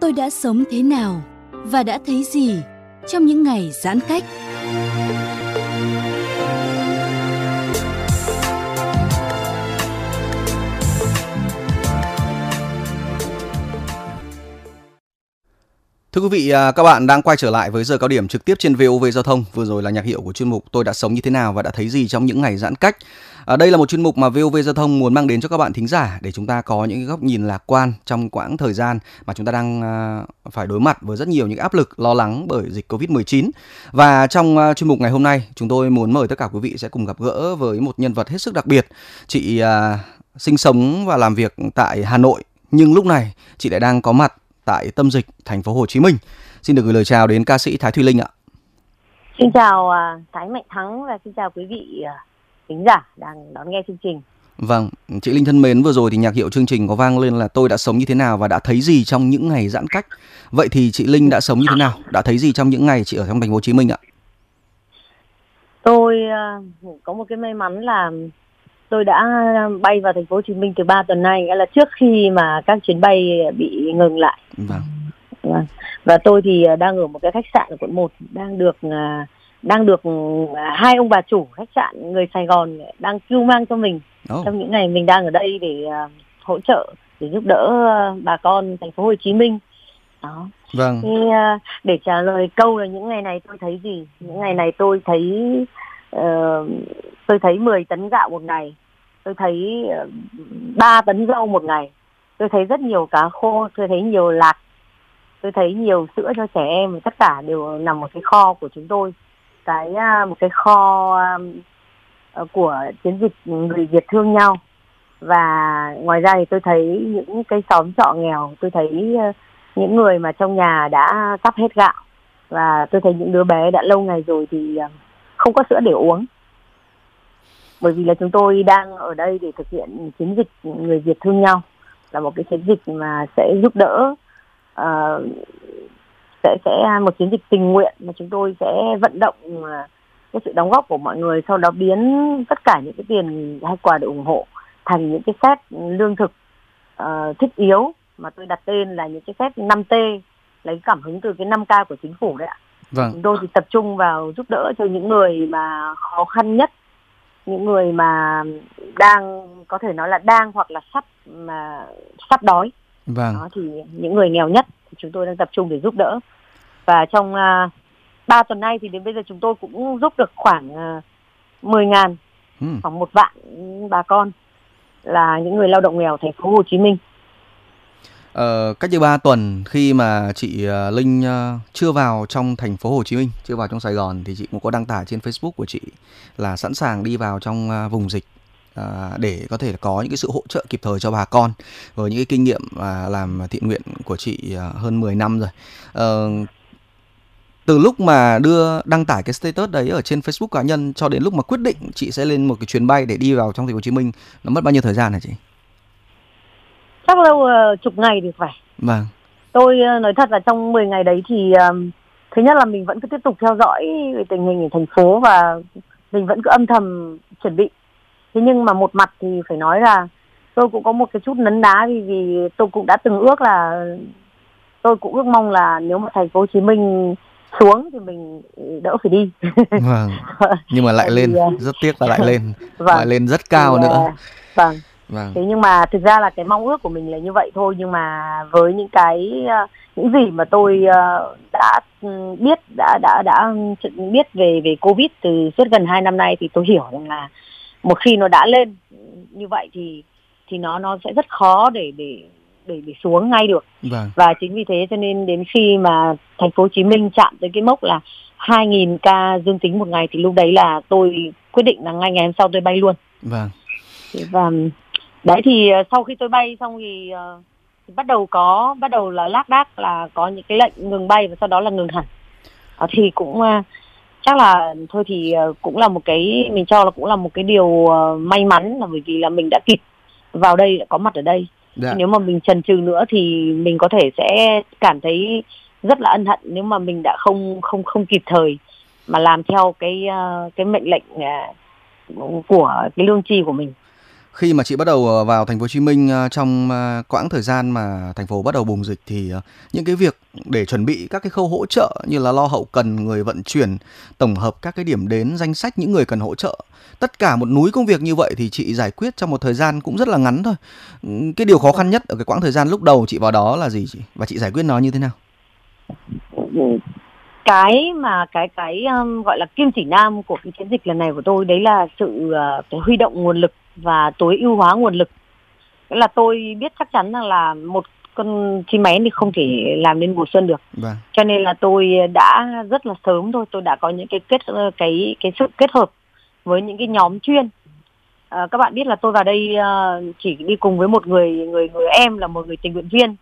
tôi đã sống thế nào và đã thấy gì trong những ngày giãn cách. Thưa quý vị, à, các bạn đang quay trở lại với giờ cao điểm trực tiếp trên VOV Giao thông. Vừa rồi là nhạc hiệu của chuyên mục Tôi đã sống như thế nào và đã thấy gì trong những ngày giãn cách. À, đây là một chuyên mục mà VOV Giao thông muốn mang đến cho các bạn thính giả để chúng ta có những góc nhìn lạc quan trong quãng thời gian mà chúng ta đang à, phải đối mặt với rất nhiều những áp lực lo lắng bởi dịch Covid-19. Và trong à, chuyên mục ngày hôm nay, chúng tôi muốn mời tất cả quý vị sẽ cùng gặp gỡ với một nhân vật hết sức đặc biệt. Chị à, sinh sống và làm việc tại Hà Nội nhưng lúc này chị lại đang có mặt tại tâm dịch thành phố Hồ Chí Minh. Xin được gửi lời chào đến ca sĩ Thái Thùy Linh ạ. Xin chào à, Thái Mạnh Thắng và xin chào quý vị à thính giả đang đón nghe chương trình. Vâng, chị Linh thân mến, vừa rồi thì nhạc hiệu chương trình có vang lên là tôi đã sống như thế nào và đã thấy gì trong những ngày giãn cách. Vậy thì chị Linh đã sống như thế nào? Đã thấy gì trong những ngày chị ở trong thành phố Hồ Chí Minh ạ? Tôi uh, có một cái may mắn là tôi đã bay vào thành phố Hồ Chí Minh từ 3 tuần nay, nghĩa là trước khi mà các chuyến bay bị ngừng lại. Vâng. Vâng. Và tôi thì à, đang ở một cái khách sạn ở quận 1 đang được à, đang được à, hai ông bà chủ khách sạn người Sài Gòn đang cứu mang cho mình oh. trong những ngày mình đang ở đây để hỗ trợ để giúp đỡ bà con thành phố Hồ Chí Minh. Đó. Vâng. Thì, để trả lời câu là những ngày này tôi thấy gì? Những ngày này tôi thấy uh, tôi thấy 10 tấn gạo một ngày tôi thấy uh, 3 tấn rau một ngày tôi thấy rất nhiều cá khô tôi thấy nhiều lạc tôi thấy nhiều sữa cho trẻ em tất cả đều nằm ở cái kho của chúng tôi cái à, một cái kho à, ờ, của chiến dịch người Việt thương nhau. Và ngoài ra thì tôi thấy những cái xóm trọ nghèo tôi thấy ờ, những người mà trong nhà đã sắp hết gạo. Và tôi thấy những đứa bé đã lâu ngày rồi thì ờ, không có sữa để uống. Bởi vì là chúng tôi đang ở đây để thực hiện chiến dịch người Việt thương nhau. Là một cái chiến dịch mà sẽ giúp đỡ uh, sẽ sẽ một chiến dịch tình nguyện mà chúng tôi sẽ vận động uh, cái sự đóng góp của mọi người sau đó biến tất cả những cái tiền hay quà để ủng hộ thành những cái set lương thực uh, thiết yếu mà tôi đặt tên là những cái set 5T lấy cảm hứng từ cái 5K của chính phủ đấy ạ. Vâng. Chúng tôi thì tập trung vào giúp đỡ cho những người mà khó khăn nhất, những người mà đang có thể nói là đang hoặc là sắp mà sắp đói Vâng. Đó, thì những người nghèo nhất thì chúng tôi đang tập trung để giúp đỡ. Và trong uh, 3 tuần nay thì đến bây giờ chúng tôi cũng giúp được khoảng uh, 10 ngàn, ừ. khoảng một vạn bà con là những người lao động nghèo thành phố Hồ Chí Minh. Ờ, cách đây 3 tuần khi mà chị uh, Linh chưa vào trong thành phố Hồ Chí Minh, chưa vào trong Sài Gòn thì chị cũng có đăng tải trên Facebook của chị là sẵn sàng đi vào trong vùng dịch À, để có thể có những cái sự hỗ trợ kịp thời cho bà con với những cái kinh nghiệm à, làm thiện nguyện của chị à, hơn 10 năm rồi. Ờ, từ lúc mà đưa đăng tải cái status đấy ở trên Facebook cá nhân cho đến lúc mà quyết định chị sẽ lên một cái chuyến bay để đi vào trong thành phố Hồ Chí Minh nó mất bao nhiêu thời gian hả chị? Chắc lâu uh, chục ngày thì phải. Vâng. Tôi uh, nói thật là trong 10 ngày đấy thì um, thứ nhất là mình vẫn cứ tiếp tục theo dõi tình hình ở thành phố và mình vẫn cứ âm thầm chuẩn bị thế nhưng mà một mặt thì phải nói là tôi cũng có một cái chút nấn đá vì vì tôi cũng đã từng ước là tôi cũng ước mong là nếu mà thành phố Hồ Chí Minh xuống thì mình đỡ phải đi. Vâng. Nhưng mà lại lên, ờ, rất tiếc là lại lên, vâng. lại lên rất cao thì, nữa. Ờ, vâng. Vâng. Thế nhưng mà thực ra là cái mong ước của mình là như vậy thôi nhưng mà với những cái ờ, những gì mà tôi đã ừ, biết đã đã đã biết về về Covid từ suốt gần 2 năm nay thì tôi hiểu rằng là một khi nó đã lên như vậy thì thì nó nó sẽ rất khó để để để để xuống ngay được. Vâng. và chính vì thế cho nên đến khi mà thành phố Hồ Chí Minh chạm tới cái mốc là 2.000 ca dương tính một ngày thì lúc đấy là tôi quyết định là ngay ngày hôm sau tôi bay luôn. Vâng. Và đấy thì ờ, sau khi tôi bay xong thì, uh, thì bắt đầu có bắt đầu là lác đác là có những cái lệnh ngừng bay và sau đó là ngừng hẳn. Uh, thì cũng uh, chắc là thôi thì ờ, cũng là một cái mình cho là cũng là một cái điều ờ, may mắn là bởi vì là mình đã kịp vào đây có mặt ở đây dạ. nếu mà mình trần trừ nữa thì mình có thể sẽ cảm thấy rất là ân hận nếu mà mình đã không không không kịp thời mà làm theo cái ờ, cái mệnh lệnh của cái lương chi của mình khi mà chị bắt đầu ờ, vào thành phố Hồ Chí Minh ờ, trong ờ, quãng thời gian mà thành phố bắt đầu bùng dịch thì những cái việc để chuẩn bị các cái khâu hỗ trợ như là lo hậu cần người vận chuyển tổng hợp các cái điểm đến danh sách những người cần hỗ trợ tất cả một núi công việc như vậy thì chị giải quyết trong một thời gian cũng rất là ngắn thôi. Ừ, cái điều khó khăn nhất ở cái quãng thời gian lúc đầu chị vào đó là gì chị? Và chị giải quyết nó như thế nào? Ừ, cái mà cái cái um, gọi là kim chỉ nam của cái chiến dịch lần này của tôi đấy là sự uh, cái huy động nguồn lực và tối ưu hóa nguồn lực. Nghĩa là tôi biết chắc chắn rằng là một con chim máy thì không thể làm nên mùa xuân được. Vâng. cho nên là tôi đã rất là sớm thôi tôi đã có những cái kết cái cái sự kết hợp với những cái nhóm chuyên. À, các bạn biết là tôi vào đây uh, chỉ đi cùng với một người người người em là một người tình nguyện viên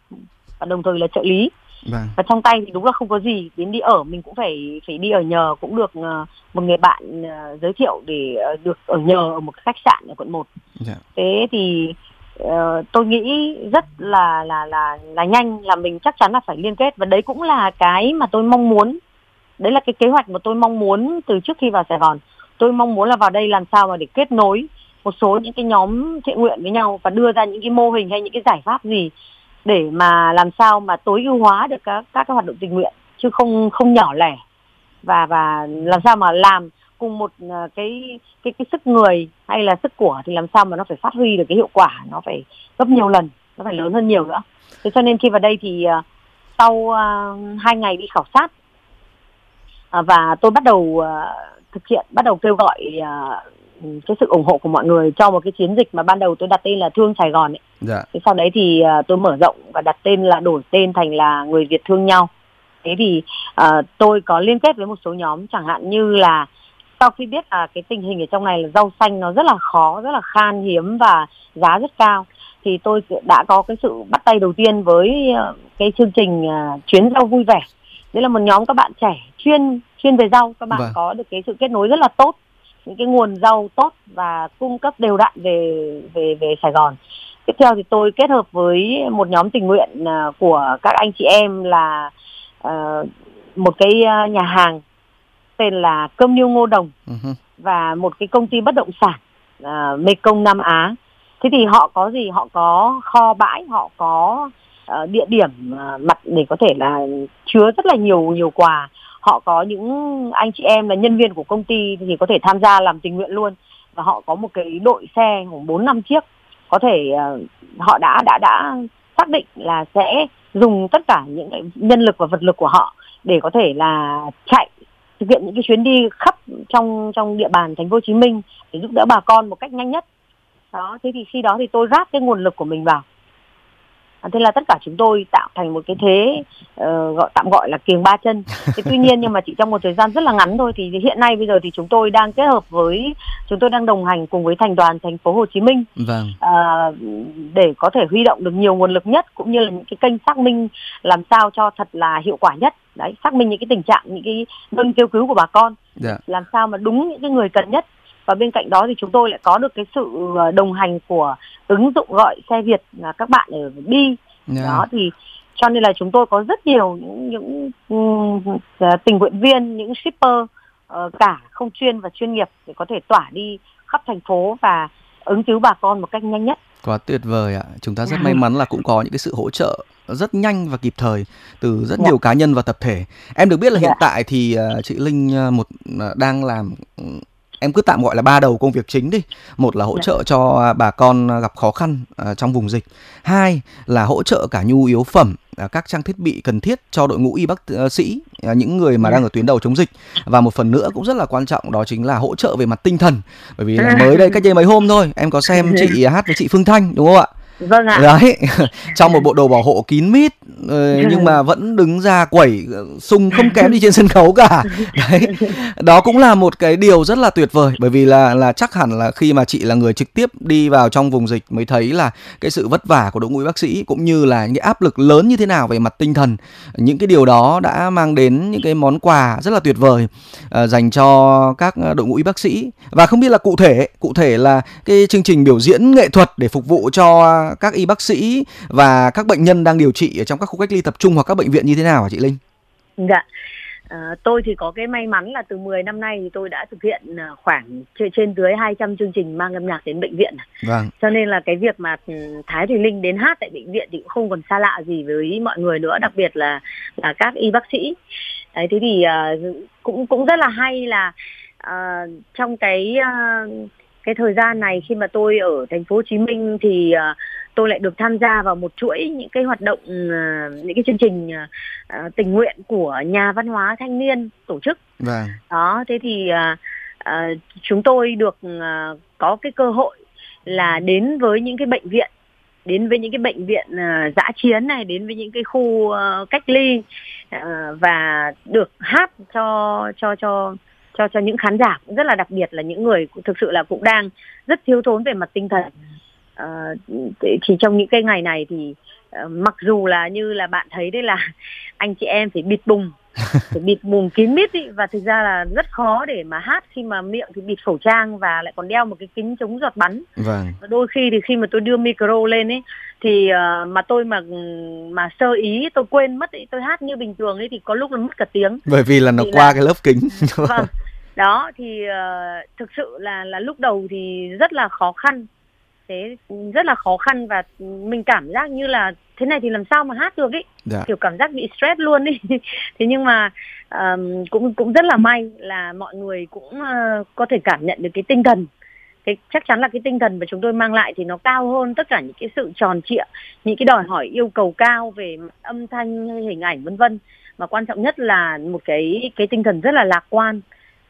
và đồng thời là trợ lý vâng. và trong tay thì đúng là không có gì đến đi ở mình cũng phải phải đi ở nhờ cũng được uh, một người bạn uh, giới thiệu để uh, được ở nhờ ở một khách sạn ở quận 1 yeah. Dạ. thế thì uh, tôi nghĩ rất là là là là nhanh là mình chắc chắn là phải liên kết và đấy cũng là cái mà tôi mong muốn đấy là cái kế hoạch mà tôi mong muốn từ trước khi vào Sài Gòn tôi mong muốn là vào đây làm sao mà để kết nối một số những cái nhóm thiện nguyện với nhau và đưa ra những cái mô hình hay những cái giải pháp gì để mà làm sao mà tối ưu hóa được các các cái hoạt động tình nguyện chứ không không nhỏ lẻ. Và và làm sao mà làm cùng một à, cái cái cái sức người hay là sức của thì làm sao mà nó phải phát huy được cái hiệu quả nó phải gấp nhiều lần nó phải lớn hơn nhiều nữa. Thế cho nên khi vào đây thì uh, sau uh, hai ngày đi khảo sát uh, và tôi bắt đầu thực hiện bắt đầu kêu gọi cái sự ủng hộ của mọi người cho một cái chiến dịch mà ban đầu tôi đặt tên là thương Sài Gòn ấy. Dạ. Thế sau đấy thì uh, tôi mở rộng và đặt tên là đổi tên thành là người Việt thương nhau. Thế thì uh, tôi có liên kết với một số nhóm chẳng hạn như là sau khi biết là cái tình hình ở trong này là rau xanh nó rất là khó, rất là khan hiếm và giá rất cao thì tôi đã có cái sự bắt tay đầu tiên với uh, cái chương trình uh, chuyến rau vui vẻ. Đấy là một nhóm các bạn trẻ chuyên chuyên về rau, các bạn vâng. có được cái sự kết nối rất là tốt những cái nguồn rau tốt và cung cấp đều đặn về về về Sài Gòn. Tiếp theo thì tôi kết hợp với một nhóm tình nguyện à, của các anh chị em là uh, một cái à, nhà hàng tên là Cơm Niêu Ngô Đồng uh-huh. và một cái công ty bất động sản uh, Mekong Nam Á. Thế thì họ có gì? Họ có kho bãi, họ có uh, địa điểm uh, mặt để có thể là chứa rất là nhiều nhiều quà họ có những anh chị em là nhân viên của công ty thì có thể tham gia làm tình nguyện luôn. Và họ có một cái đội xe khoảng bốn năm chiếc. Có thể uh, họ đã đã đã xác định là sẽ dùng tất cả những cái nhân lực và vật lực của họ để có thể là chạy thực hiện những cái chuyến đi khắp trong trong địa bàn thành phố Hồ Chí Minh để giúp đỡ bà con một cách nhanh nhất. Đó thế thì khi đó thì tôi ráp cái nguồn lực của mình vào thế là tất cả chúng tôi tạo thành một cái thế uh, gọi tạm gọi là kiềng ba chân thế tuy nhiên nhưng mà chỉ trong một thời gian rất là ngắn thôi thì hiện nay bây giờ thì chúng tôi đang kết hợp với chúng tôi đang đồng hành cùng với thành đoàn thành phố Hồ Chí Minh vâng. uh, để có thể huy động được nhiều nguồn lực nhất cũng như là những cái kênh xác minh làm sao cho thật là hiệu quả nhất đấy xác minh những cái tình trạng những cái đơn kêu cứu của bà con yeah. Dạ. làm sao mà đúng những cái người cần nhất và bên cạnh đó thì chúng tôi lại có được cái sự ờ, đồng hành của ứng dụng gọi xe Việt là các bạn ở bi yeah. Dạ. đó thì cho nên là chúng tôi có rất nhiều những những uh, tình nguyện viên những shipper uh, cả không chuyên và chuyên nghiệp để có thể tỏa đi khắp thành phố và ứng cứu bà con một cách nhanh nhất quá tuyệt vời ạ chúng ta rất may mắn là cũng có những cái sự hỗ trợ rất nhanh và kịp thời từ rất yeah. Dạ. nhiều cá nhân và tập thể em được biết là hiện yeah. tại thì uh, chị linh uh, một uh, đang làm em cứ tạm gọi là ba đầu công việc chính đi. Một là hỗ dạ. trợ cho bà con gặp khó khăn uh, trong vùng dịch. Hai là hỗ trợ cả nhu yếu phẩm uh, các trang thiết bị cần thiết cho đội ngũ y bác sĩ uh, những người mà đang ở tuyến đầu chống dịch. Và một phần nữa cũng rất là quan trọng đó chính là hỗ trợ về mặt tinh thần. Bởi vì là mới đây cách đây mấy hôm thôi em có xem chị hát với chị Phương Thanh đúng không ạ vâng ạ. Đấy trong một bộ đồ bảo hộ kín mít ờ, nhưng mà vẫn đứng ra quẩy ờ, sung không kém đi trên sân khấu cả. Đấy đó cũng là một cái điều rất là tuyệt vời bởi vì là là chắc hẳn là khi mà chị là người trực tiếp đi vào trong vùng dịch mới thấy là cái sự vất vả của đội ngũ bác sĩ cũng như là những cái áp lực lớn như thế nào về mặt tinh thần những cái điều đó đã mang đến những cái món quà rất là tuyệt vời uh, dành cho các đội ngũ y bác sĩ. Và không biết là cụ thể cụ thể là cái chương trình biểu diễn nghệ thuật để phục vụ cho các y bác sĩ và các bệnh nhân đang điều trị ở trong các khu cách ly tập trung hoặc các bệnh viện như thế nào hả chị Linh? Dạ. À, tôi thì có cái may mắn là từ 10 năm nay thì tôi đã thực hiện à, khoảng trên dưới 200 chương trình mang âm nhạc đến bệnh viện. Vâng. Cho nên là cái việc mà ừ, Thái Thùy Linh đến hát tại bệnh viện thì cũng không còn xa lạ gì với mọi người nữa, đặc biệt là là các y bác sĩ. Đấy, thế thì uh, cũng cũng rất là hay là uh, trong cái uh, cái thời gian này khi mà tôi ở thành phố Hồ Chí Minh thì uh, tôi lại được tham gia vào một chuỗi những cái hoạt động uh, những cái chương trình uh, tình nguyện của nhà văn hóa thanh niên tổ chức. Vâng. Đó, thế thì chúng tôi được có cái cơ hội là đến với những cái bệnh viện đến với những cái bệnh viện uh, giã chiến này đến với những cái khu uh, cách ly uh, và được hát cho cho cho cho cho những khán giả cũng rất là đặc biệt là những người thực sự là cũng đang rất thiếu thốn về mặt tinh thần uh, thì trong những cái ngày này thì uh, mặc dù là như là bạn thấy đấy là anh chị em phải bịt bùng phải bịt mồm kín mít ý và thực ra là rất khó để mà hát khi mà miệng thì bịt khẩu trang và lại còn đeo một cái kính chống giọt bắn. Vâng. và đôi khi thì khi mà tôi đưa micro lên ấy thì uh, mà tôi mà mà sơ ý tôi quên mất ấy, tôi hát như bình thường ấy thì có lúc là mất cả tiếng. Bởi vì là nó thì qua là... cái lớp kính. Vâng. Đó thì uh, thực sự là là lúc đầu thì rất là khó khăn thế rất là khó khăn và mình cảm giác như là thế này thì làm sao mà hát được ý. Dạ. kiểu cảm giác bị stress luôn đi thế nhưng mà um, cũng cũng rất là may là mọi người cũng uh, có thể cảm nhận được cái tinh thần. Cái chắc chắn là cái tinh thần mà chúng tôi mang lại thì nó cao hơn tất cả những cái sự tròn trịa những cái đòi hỏi yêu cầu cao về âm thanh hình ảnh vân vân. Mà quan trọng nhất là một cái cái tinh thần rất là lạc quan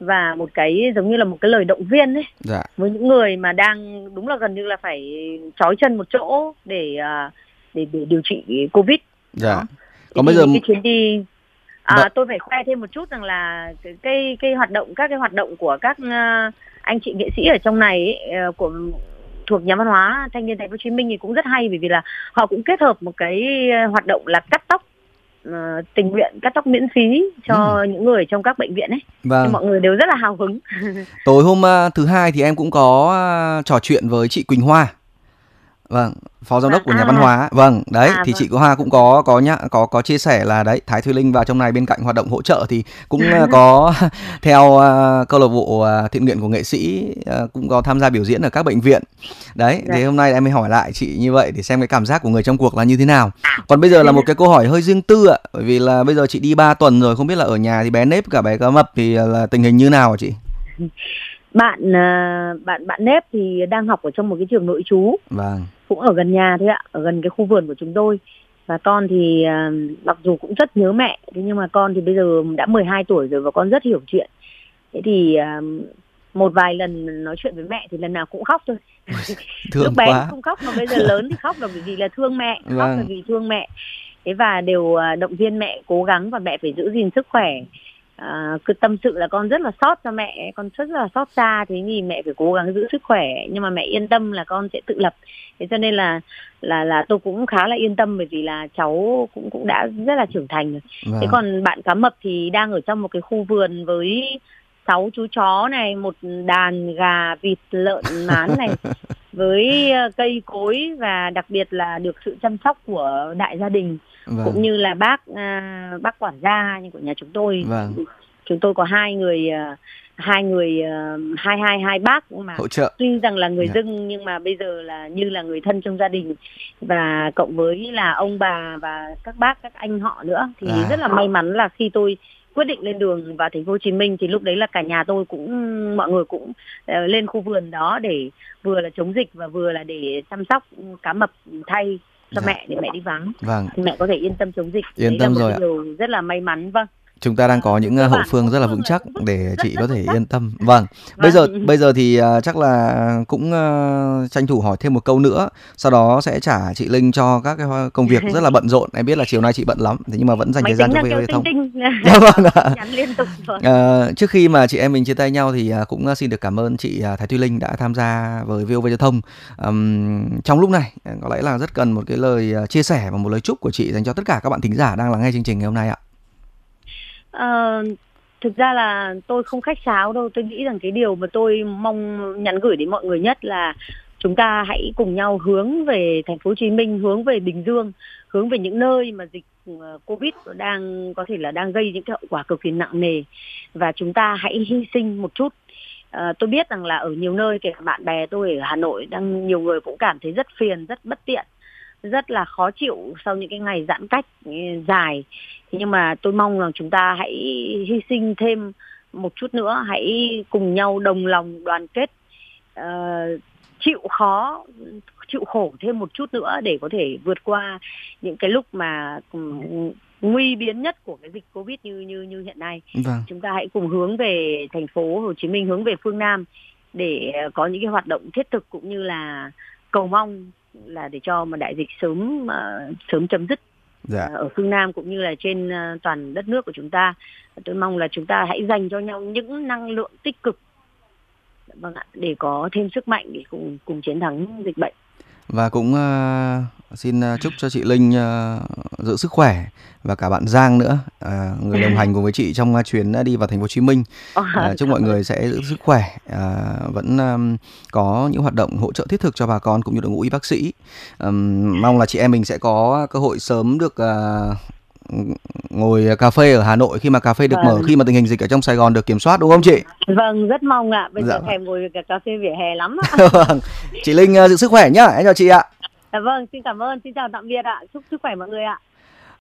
và một cái giống như là một cái lời động viên ấy. Dạ. với những người mà đang đúng là gần như là phải trói chân một chỗ để uh, để để điều trị covid. Dạ. Còn bây giờ cái chuyến đi à, Đ... tôi phải khoe thêm một chút rằng là cái cái, cái hoạt động các cái hoạt động của các uh, anh chị nghệ sĩ ở trong này ấy, uh, của thuộc nhà văn hóa thanh niên thành phố Hồ Chí Minh thì cũng rất hay bởi vì là họ cũng kết hợp một cái hoạt động là cắt tóc uh, tình nguyện cắt tóc miễn phí cho ừ. những người trong các bệnh viện ấy vâng. thì mọi người đều rất là hào hứng tối hôm uh, thứ hai thì em cũng có uh, trò chuyện với chị Quỳnh Hoa Vâng, phó giám đốc à, của nhà văn hóa. Vâng, đấy à, thì vâng. chị Cô Hoa cũng có có nhá có có chia sẻ là đấy Thái Thùy Linh vào trong này bên cạnh hoạt động hỗ trợ thì cũng uh, có theo uh, câu lạc bộ uh, thiện nguyện của nghệ sĩ uh, cũng có tham gia biểu diễn ở các bệnh viện. Đấy, dạ. thì hôm nay em mới hỏi lại chị như vậy để xem cái cảm giác của người trong cuộc là như thế nào. Còn bây giờ là một cái câu hỏi hơi riêng tư ạ, bởi vì là bây giờ chị đi 3 tuần rồi không biết là ở nhà thì bé nếp cả bé cá mập thì là tình hình như nào hả chị? Bạn bạn bạn nếp thì đang học ở trong một cái trường nội trú. Vâng cũng ở gần nhà thôi ạ ở gần cái khu vườn của chúng tôi và con thì uh, mặc dù cũng rất nhớ mẹ thế nhưng mà con thì bây giờ đã 12 tuổi rồi và con rất hiểu chuyện thế thì uh, một vài lần nói chuyện với mẹ thì lần nào cũng khóc thôi thương lúc bé quá. không khóc mà bây giờ lớn thì khóc là bởi vì là thương mẹ khóc vâng. là vì thương mẹ thế và đều động viên mẹ cố gắng và mẹ phải giữ gìn sức khỏe à, cứ tâm sự là con rất là sót cho mẹ con rất là sót xa thế thì mẹ phải cố gắng giữ sức khỏe. Nhưng mà mẹ yên tâm là con sẽ tự lập. Thế cho nên là là là tôi cũng khá là yên tâm bởi vì là cháu cũng cũng đã rất là trưởng thành rồi. Vâng. thế còn bạn cá mập thì đang ở trong một cái khu vườn với sáu chú chó này một đàn gà vịt lợn mán này với ờ, cây cối và đặc biệt là được sự chăm sóc của đại gia đình vâng. cũng như là bác à, bác quản gia của nhà chúng tôi vâng. chúng tôi có hai người à, hai người hai hai hai bác mà hỗ trợ tuy rằng là người yeah. Dạ. dưng nhưng mà bây giờ là như là người thân trong gia đình và cộng với là ông bà và các bác các anh họ nữa thì à. rất là may mắn là khi tôi quyết định lên đường vào thành phố Hồ Chí Minh thì lúc đấy là cả nhà tôi cũng mọi người cũng uh, lên khu vườn đó để vừa là chống dịch và vừa là để chăm sóc cá mập thay cho dạ. mẹ để mẹ đi vắng. Vâng. Mẹ có thể yên tâm chống dịch. Yên Đấy tâm rồi điều rất là may mắn vâng chúng ta đang có những uh, hậu phương rất là vững chắc để chị có thể yên tâm. Vâng bây giờ vâng. bây giờ thì uh, chắc là cũng uh, tranh thủ hỏi thêm một câu nữa sau đó sẽ trả chị Linh cho các cái công việc rất là bận rộn. Em biết là chiều nay chị bận lắm thế nhưng mà vẫn dành thời gian cho VOV thông. dạ vâng ạ. trước khi mà chị em mình chia tay nhau thì cũng xin được cảm ơn chị Thái Thùy Linh đã tham gia với VOV giao thông. Um, trong lúc này có lẽ là rất cần một cái lời chia sẻ và một lời chúc của chị dành cho tất cả các bạn thính giả đang lắng nghe chương trình ngày hôm nay ạ Ờ, thực ra là tôi không khách sáo đâu. Tôi nghĩ rằng cái điều mà tôi mong nhắn gửi đến mọi người nhất là chúng ta hãy cùng nhau hướng về thành phố Hồ Chí Minh, hướng về Bình Dương, hướng về những nơi mà dịch ờ, Covid đang có thể là đang gây những cái hậu quả cực kỳ nặng nề. Và chúng ta hãy hy sinh một chút. À, tôi biết rằng là ở nhiều nơi kể cả bạn bè tôi ở Hà Nội đang nhiều người cũng cảm thấy rất phiền, rất bất tiện, rất là khó chịu sau những cái ngày giãn cách ừ, dài. Thế nhưng mà tôi mong rằng chúng ta hãy hy sinh thêm một chút nữa, hãy cùng nhau đồng lòng đoàn kết uh, chịu khó chịu khổ thêm một chút nữa để có thể vượt qua những cái lúc mà nguy biến nhất của cái dịch covid như như như hiện nay vâng. chúng ta hãy cùng hướng về thành phố Hồ Chí Minh hướng về phương Nam để có những cái hoạt động thiết thực cũng như là cầu mong là để cho mà đại dịch sớm uh, sớm chấm dứt. Dạ. ở phương Nam cũng như là trên uh, toàn đất nước của chúng ta. Tôi mong là chúng ta hãy dành cho nhau những năng lượng tích cực. Vâng ạ để có thêm sức mạnh để cùng cùng chiến thắng dịch bệnh. Và cũng uh, xin uh, chúc cho chị Linh uh, giữ sức khỏe và cả bạn Giang nữa uh, người đồng hành cùng với chị trong chuyến đi vào thành phố Hồ Chí Minh uh, chúc mọi người sẽ giữ sức khỏe vẫn có những hoạt động hỗ trợ thiết thực cho bà con cũng như đội ngũ y bác sĩ mong là chị em mình sẽ có cơ hội sớm được ngồi cà phê ở Hà Nội khi mà cà phê được vâng. mở khi mà tình hình dịch ở trong Sài Gòn được kiểm soát đúng không chị? Vâng, rất mong ạ. Bây dạ. giờ thèm ngồi cà phê vỉa hè lắm ạ. vâng. Chị Linh giữ sức khỏe nhá. Em chào chị ạ. À, vâng, xin cảm ơn. Xin chào tạm biệt ạ. Chúc sức khỏe mọi người ạ.